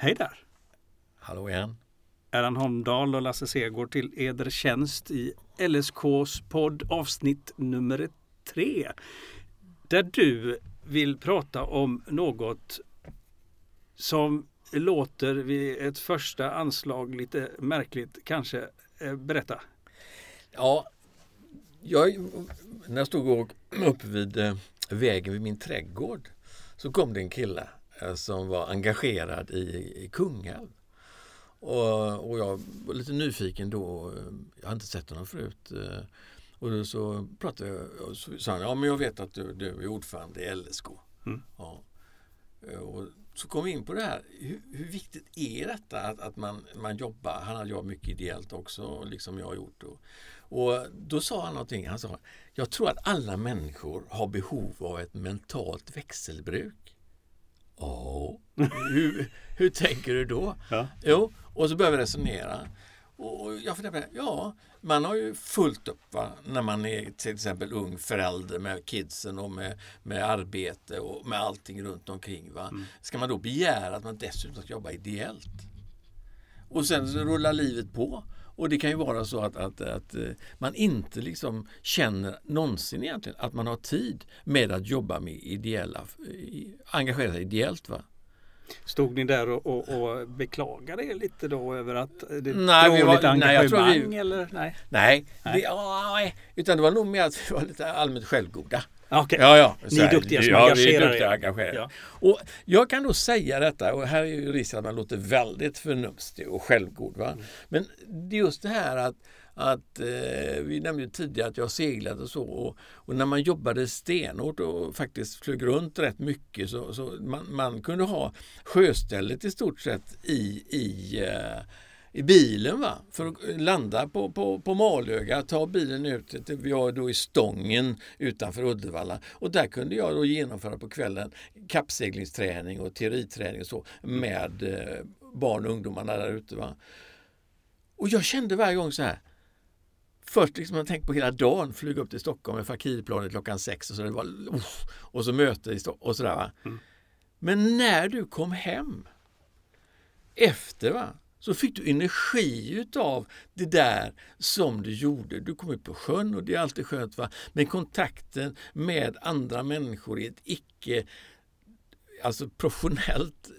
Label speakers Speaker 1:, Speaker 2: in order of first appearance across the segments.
Speaker 1: Hej där!
Speaker 2: Hallå igen.
Speaker 1: Erland Holmdahl och Lasse Segård till eder tjänst i LSKs podd avsnitt nummer tre. Där du vill prata om något som låter vid ett första anslag lite märkligt kanske. Eh, berätta.
Speaker 2: Ja, jag, när jag stod uppe vid eh, vägen vid min trädgård så kom det en kille som var engagerad i, i Kungälv. Och, och, jag var lite nyfiken då. Jag har inte sett honom förut. Och då så pratade jag och så sa han, ja men jag vet att du, du är ordförande i LSK. Mm. Ja. Och så kom vi in på det här, hur, hur viktigt är detta att, att man, man jobbar? Han har jobbat mycket ideellt också, liksom jag har gjort. Och, och då sa han någonting, han sa, jag tror att alla människor har behov av ett mentalt växelbruk. Ja, hur, hur tänker du då? Ja. Jo, och så började vi resonera. Och jag funderar på ja, man har ju fullt upp va? när man är till exempel ung förälder med kidsen och med, med arbete och med allting runt omkring. Va? Mm. Ska man då begära att man dessutom ska jobba ideellt? Och sen så rullar livet på. Och det kan ju vara så att, att, att eh, man inte liksom känner någonsin egentligen att man har tid med att jobba med ideella, engagera sig ideellt. Va?
Speaker 1: Stod ni där och, och, och beklagade er lite då över att det nej, dåligt var, engagemang? Nej, vi, eller? Nej,
Speaker 2: nej, nej. Det, utan det var nog mer att vi var lite allmänt självgoda.
Speaker 1: Okay.
Speaker 2: Ja, ja.
Speaker 1: Ni är duktiga som ja, engagerar
Speaker 2: er. Engagerar. Ja. Och jag kan då säga detta och här är ju risken att man låter väldigt förnumstig och självgod. Va? Mm. Men det är just det här att att eh, vi nämnde tidigare att jag seglat och så och, och, när man jobbade stenhårt och faktiskt flög runt rätt mycket så, så man, man, kunde ha sjöstället i stort sett i, i eh, i bilen va? för att landa på, på, på Malöga, ta bilen ut till, vi var då i Stången utanför Uddevalla och där kunde jag då genomföra på kvällen kappseglingsträning och teoriträning och så med eh, barn och ungdomarna där ute. Va? Och jag kände varje gång så här, Först liksom man tänkte på hela dagen, flyga upp till Stockholm med Fakirplanet klockan sex och så, det var, och så möte i Stockholm och sådär. Mm. Men när du kom hem efter va, så fick du energi utav det där som du gjorde. Du kom ut på sjön och det är alltid skönt. Va? Men kontakten med andra människor i ett icke alltså professionellt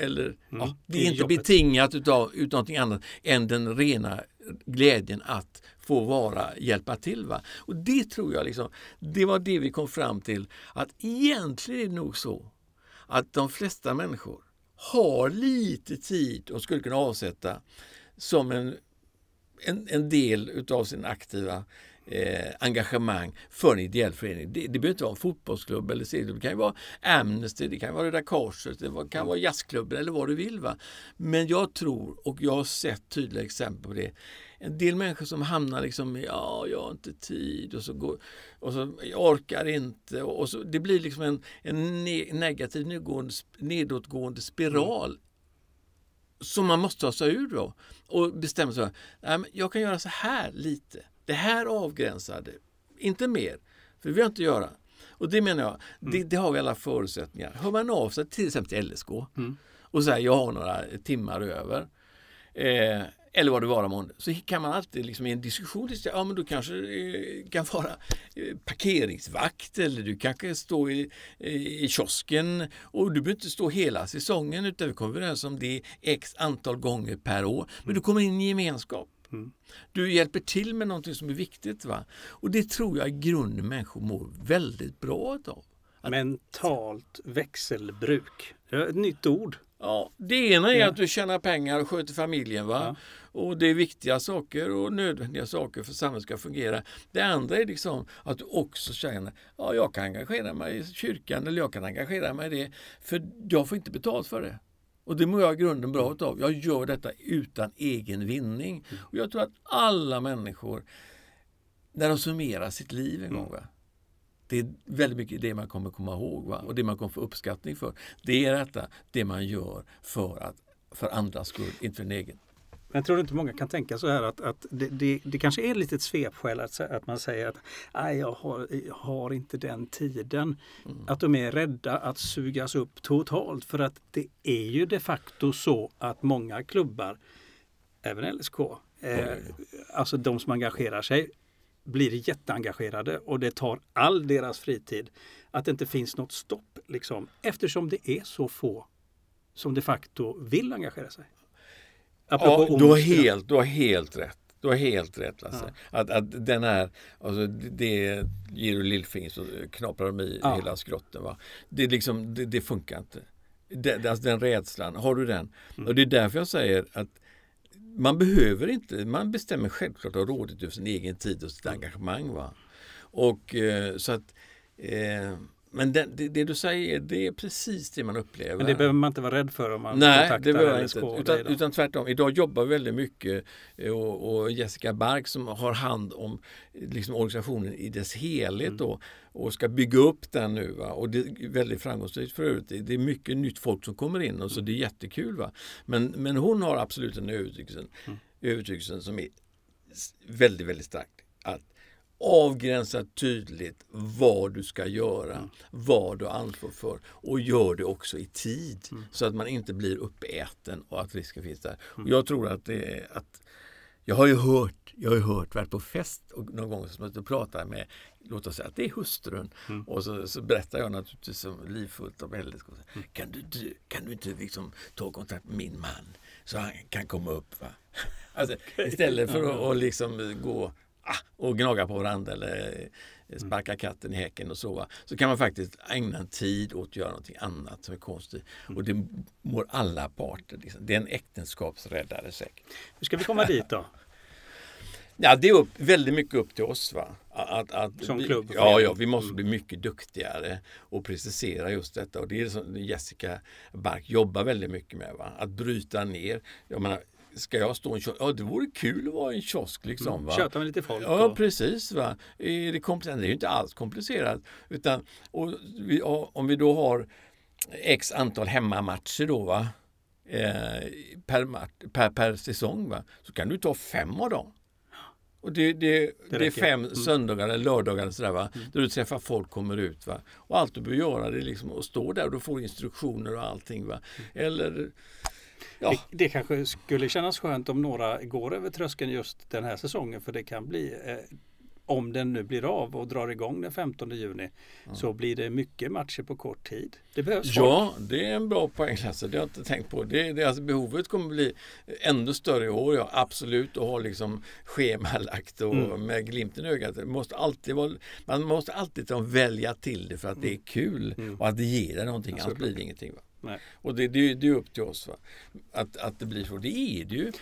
Speaker 2: eller mm, ja, det är inte jobbet. betingat utav, utav någonting annat än den rena glädjen att få vara, hjälpa till. Va? Och det tror jag, liksom, det var det vi kom fram till, att egentligen är det nog så att de flesta människor har lite tid och skulle kunna avsätta som en, en, en del utav sin aktiva eh, engagemang för en ideell förening. Det, det behöver inte vara en fotbollsklubb eller segelklubb. Det kan ju vara Amnesty, det kan vara Röda Korset, det kan vara jazzklubben eller vad du vill. Va? Men jag tror, och jag har sett tydliga exempel på det, en del människor som hamnar liksom i ja, jag har inte tid och så, går, och så jag orkar inte. Och så, det blir liksom en, en ne negativ nedgående, nedåtgående spiral mm. som man måste ta sig ur då och bestämma sig för jag kan göra så här lite. Det här avgränsade, inte mer, för det vill jag inte göra. Och det menar jag, mm. det, det, har vi alla förutsättningar. Hör man av sig till exempel till LSK mm. och säger jag har några timmar över. Eh, eller vad det vara månde, så kan man alltid liksom i en diskussion säga, ja men du kanske eh, kan vara eh, parkeringsvakt eller du kanske står i, i kiosken och du behöver inte stå hela säsongen utan vi kommer överens om det x antal gånger per år. Men du kommer in i gemenskap. Mm. Du hjälper till med någonting som är viktigt. Va? Och det tror jag i grunden människor mår väldigt bra av.
Speaker 1: Mentalt växelbruk. Ett nytt ord.
Speaker 2: Ja, det ena är ja. att du tjänar pengar och sköter familjen. Va? Ja. Och Det är viktiga saker och nödvändiga saker för att samhället ska fungera. Det andra är liksom att du också känner att ja, jag kan engagera mig i kyrkan eller jag kan engagera mig i det. För jag får inte betalt för det. Och det mår jag i grunden bra av. Jag gör detta utan egen vinning. Mm. Och Jag tror att alla människor, när de summerar sitt liv en gång, va? Det är väldigt mycket det man kommer komma ihåg va? och det man kommer få uppskattning för. Det är detta, det man gör för, att, för andras skull, inte för en egen.
Speaker 1: Men tror du inte många kan tänka så här att, att det, det, det kanske är lite ett svepskäl att, att man säger att jag, har, jag har inte den tiden. Mm. Att de är rädda att sugas upp totalt för att det är ju de facto så att många klubbar, även LSK, eh, alltså de som engagerar sig blir jätteengagerade och det tar all deras fritid. Att det inte finns något stopp liksom, eftersom det är så få som de facto vill engagera sig.
Speaker 2: Apropå ja, du har, helt, du har helt rätt. Du har helt rätt Lasse. Ja. Att, att den här, alltså det ger du lillfinger så knaprar de i ja. hela skrotten. Va? Det, liksom, det, det funkar inte. Det, alltså den rädslan, har du den? Mm. Och det är därför jag säger att man behöver inte, man bestämmer självklart och rådigt över sin egen tid och sitt engagemang. Va? Och eh, så att eh, men det, det, det, du säger, det är precis det man upplever.
Speaker 1: Men det behöver man inte vara rädd för om man
Speaker 2: Nej, kontaktar det behöver LSK? Inte. Utan, utan tvärtom. Idag jobbar vi väldigt mycket eh, och, och, Jessica Bark som har hand om liksom, organisationen i dess helhet mm. då, och ska bygga upp den nu. Va? Och det är väldigt framgångsrikt för övrigt. Det är mycket nytt folk som kommer in och så det är jättekul. Va? Men, men hon har absolut en övertygelse, mm. som är väldigt, väldigt stark. Att avgränsa tydligt vad du ska göra, mm. vad du ansvar för och gör det också i tid mm. så att man inte blir uppäten och att risken finns där. Mm. Och jag tror att det är att jag har ju hört, jag har hört, varit på fest och någon gång som jag pratar med, låt oss säga att det är hustrun mm. och så, så, berättar jag naturligtvis som livfullt om Ellis. Mm. Kan, du, kan du inte liksom ta kontakt med min man så han kan komma upp? Va? Alltså, istället för att, liksom gå och gnaga på varandra eller eh, sparka katten i häcken och så. Så kan man faktiskt ägna en tid åt att göra någonting annat som är konstigt. Och det mår alla parter. Liksom. Det är en äktenskapsräddare säkert.
Speaker 1: Hur ska vi komma dit då?
Speaker 2: Ja, det är upp, väldigt mycket upp till oss. Va? Att, att
Speaker 1: som klubb?
Speaker 2: Ja, ja, vi måste bli mycket duktigare och precisera just detta. Och det är som Jessica Bark jobbar väldigt mycket med. Va? Att bryta ner. Jag menar, ska jag stå i en kiosk? Ja, det vore kul att vara i en kiosk. Liksom, mm, va?
Speaker 1: Köta med lite folk.
Speaker 2: Ja, och... precis. Va? Är det, komplicerat? det är ju inte alls komplicerat. Utan, och vi, om vi då har x antal hemmamatcher då, va? Eh, per, per, per säsong, va? så kan du ta fem av dem. Och det, det, det, det är fem mm. söndagar eller lördagar sådär, va? Mm. där du träffar folk, kommer ut. Va? Och allt du behöver göra är liksom att stå där och du får instruktioner och allting. Va? Mm. Eller
Speaker 1: Ja. Det, det, kanske skulle kännas skönt om några går över tröskeln just den här säsongen för det kan bli eh, om den nu blir av och drar igång den 15 juni ja. så blir det mycket matcher på kort tid. Det behövs
Speaker 2: Ja, folk. det är en bra poäng Lasse. Det har jag inte tänkt på. Det, det, alltså, behovet kommer bli ännu större i år, ja absolut och ha liksom schemalagt och mm. med glimten i ögat. Måste alltid vara, man måste alltid välja till det för att mm. det är kul mm. och att det ger dig någonting, annars blir det ingenting. Va? Nej. Och det, det, det, är upp till oss va? Att, att det blir så. Det är det ju.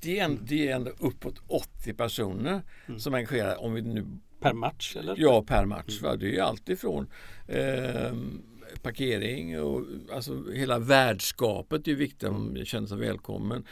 Speaker 2: Det är, en, det är ändå uppåt 80 personer mm. som engagerar. Om vi nu,
Speaker 1: per match? Eller?
Speaker 2: Ja, per match. Va? Det är alltifrån eh, parkering och alltså hela värdskapet är viktigt. Man känner sig välkommen.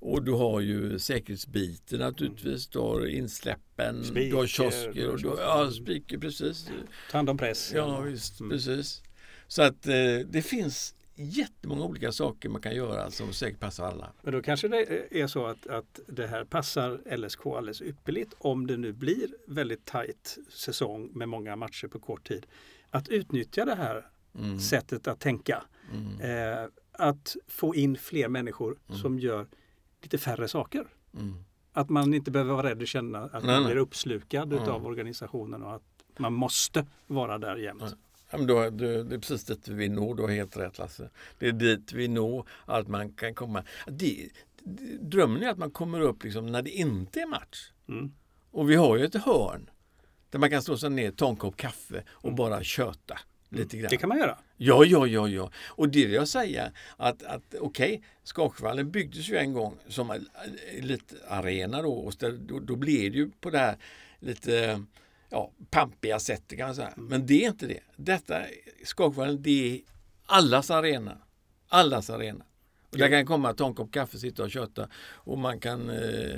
Speaker 2: Och du har ju säkerhetsbiten naturligtvis. Du har insläppen, speaker, du har kiosker. Och du, ja, speaker, precis.
Speaker 1: Ta hand om press.
Speaker 2: Ja, visst, mm. precis. Så att eh, det finns jättemånga olika saker man kan göra som säkert passar alla.
Speaker 1: Men då kanske det är så att, att det här passar LSK alldeles ypperligt om det nu blir väldigt tajt säsong med många matcher på kort tid. Att utnyttja det här mm. sättet att tänka. Mm. Eh, att få in fler människor mm. som gör lite färre saker. Mm. Att man inte behöver vara rädd och känna att nej, man blir uppslukad nej. av organisationen och att man måste vara där jämt. Nej.
Speaker 2: Ja, men då, det, det är precis dit vi når, du har helt rätt Lasse. Det är dit vi når, att man kan komma. Det, drömmen är att man kommer upp liksom när det inte är match. Mm. Och vi har ju ett hörn där man kan slå sig ner, ta en kopp kaffe och mm. bara köta. Lite grann.
Speaker 1: Det kan man göra.
Speaker 2: Ja, ja, ja, ja. Och det vill jag säga att, att okej, okay, Skakvallen byggdes ju en gång som elitarena då och då, då blev det ju på det här lite ja, pampiga sättet kan man säga. Men det är inte det. Detta, Skakvallen, det är allas arena. Allas arena. Och där kan komma, ta en kopp kaffe, sitta och köta och man kan eh,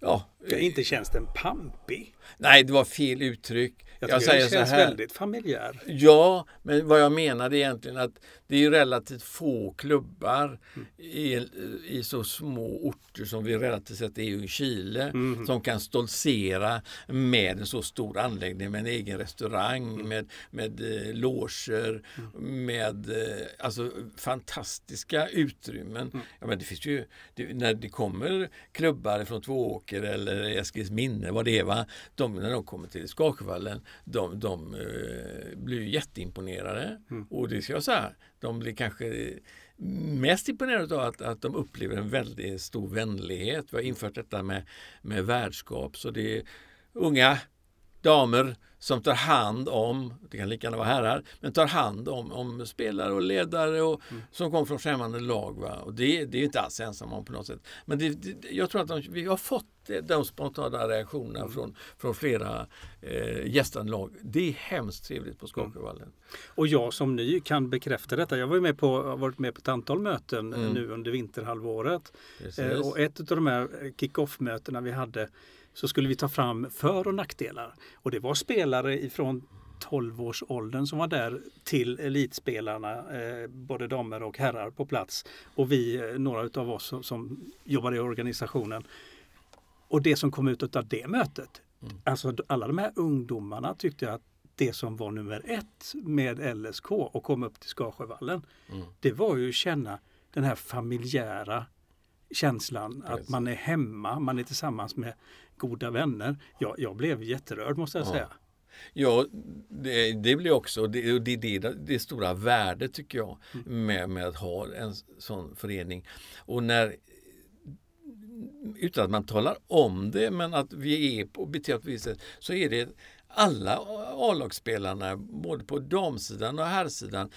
Speaker 2: ja,
Speaker 1: inte känns den pampig?
Speaker 2: Nej, det var fel uttryck.
Speaker 1: Jag, jag säger den känns så här. väldigt familjär.
Speaker 2: Ja, men vad jag menade egentligen att det är relativt få klubbar mm. i, i så små orter som vi relativt sett är i Chile mm. som kan stoltsera med en så stor anläggning med en egen restaurang, mm. med, med eh, loger, mm. med eh, alltså, fantastiska utrymmen. Mm. Ja, men det finns ju, det, när det kommer klubbar från Tvååker eller Eskilsminne, vad det är, va? De, när de kommer till Skakevallen, de, de eh, blir jätteimponerade. Mm. Och det ska jag säga, de blir kanske mest imponerade av att, att de upplever en väldigt stor vänlighet. Vi har infört detta med, med värdskap. Så det är unga damer som tar hand om, det kan lika gärna vara herrar, men tar hand om, om spelare och ledare och, mm. som kommer från främmande lag. Va? Och det, det är inte alls ensamma om på något sätt. Men det, det, jag tror att de, vi har fått de spontana reaktionerna mm. från, från flera eh, gästande lag. Det är hemskt trevligt på Skakervallen. Mm.
Speaker 1: Och jag som ny kan bekräfta detta. Jag var med på, har varit med på ett antal möten mm. nu under vinterhalvåret. Eh, och ett av de här kick-off-mötena vi hade så skulle vi ta fram för och nackdelar. Och det var spelare ifrån 12-årsåldern som var där till elitspelarna, eh, både damer och herrar på plats. Och vi, eh, några av oss som, som jobbar i organisationen. Och det som kom ut av det mötet, mm. alltså alla de här ungdomarna tyckte att det som var nummer ett med LSK och kom upp till Skarsjövallen, mm. det var ju att känna den här familjära känslan att man är hemma, man är tillsammans med goda vänner. Jag, jag blev jätterörd måste jag ja. säga.
Speaker 2: Ja, det, det blir också det, det, det, det stora värdet tycker jag mm. med, med att ha en sån förening. Och när utan att man talar om det, men att vi är på beter på viset så är det alla A-lagsspelarna, både på damsidan och herrsidan,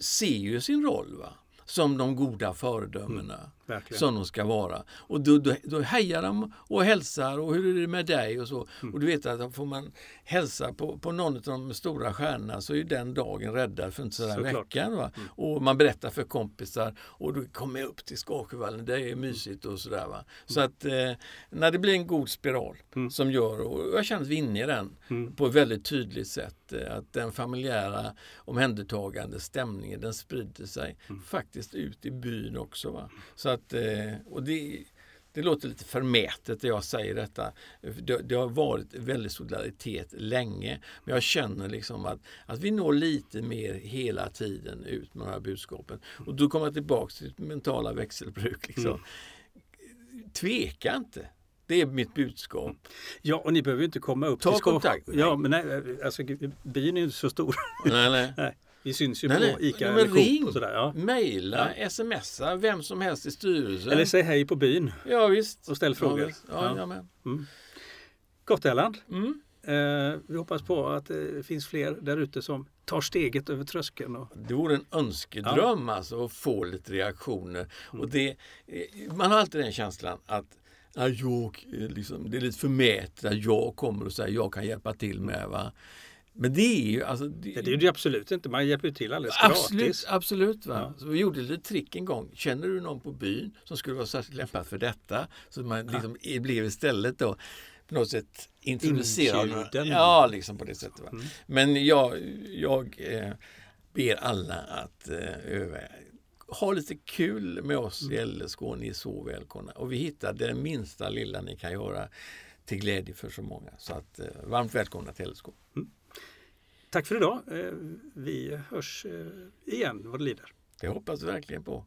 Speaker 2: ser ju sin roll. Va? som de goda föredömena mm, som de ska vara. Och då, då, då hejar de och hälsar och hur är det med dig och så. Mm. Och du vet att får man hälsa på, på någon av de stora stjärnorna så är den dagen räddad för inte sådär veckan. Va? Mm. Och man berättar för kompisar och då kommer jag upp till Skakevallen, det är mysigt och sådär. Va? Så mm. att eh, när det blir en god spiral mm. som gör, och jag känner att vi är inne i den mm. på ett väldigt tydligt sätt, eh, att den familjära omhändertagande stämningen den sprider sig faktiskt ut i byn också. Va? Så att, eh, och det det låter lite förmätet när jag säger detta. Det, det, har varit väldigt solidaritet länge. Men jag känner liksom att, att vi når lite mer hela tiden ut med de här budskapen. Och då kommer jag tillbaka till mentala växelbruk. Liksom. Mm. Tveka inte. Det är mitt budskap.
Speaker 1: Ja, och ni behöver inte komma upp
Speaker 2: Ta
Speaker 1: till
Speaker 2: kontakt.
Speaker 1: Ja, men nej, alltså, byn är inte så stor.
Speaker 2: Nej, nej.
Speaker 1: nej. Vi syns ju nej, på ICA
Speaker 2: eller ring,
Speaker 1: och sådär. Ja.
Speaker 2: Mejla, ja. smsa vem som helst i styrelsen.
Speaker 1: Eller säg hej på byn.
Speaker 2: Ja, visst.
Speaker 1: Och ställ frågor.
Speaker 2: Ja, ja. Ja. Mm.
Speaker 1: Gott Erland. Mm. Eh, vi hoppas på att det finns fler där ute som tar steget över tröskeln. Och...
Speaker 2: Det vore en önskedröm ja. alltså att få lite reaktioner. Mm. Och det, eh, man har alltid den känslan att jag, liksom, det är lite förmätet att jag kommer och säger jag kan hjälpa till med. Va? Men det är ju alltså,
Speaker 1: det, det är det absolut inte. Man hjälper ju till alldeles
Speaker 2: absolut,
Speaker 1: gratis.
Speaker 2: Absolut. Va? Ja. Så vi gjorde lite trick en gång. Känner du någon på byn som skulle vara särskilt lämpad för detta? Så man liksom ja. blev istället då på något sätt introducerad. Ja, liksom på det sättet. Va? Mm. Men jag, jag eh, ber alla att eh, öva ha lite kul med oss mm. i LSK. Ni är så välkomna. Och vi hittar det minsta lilla ni kan göra till glädje för så många. Så att, eh, varmt välkomna till LSK. Mm.
Speaker 1: Tack för idag. Eh, vi hörs eh, igen vad det lider.
Speaker 2: Det hoppas vi verkligen på.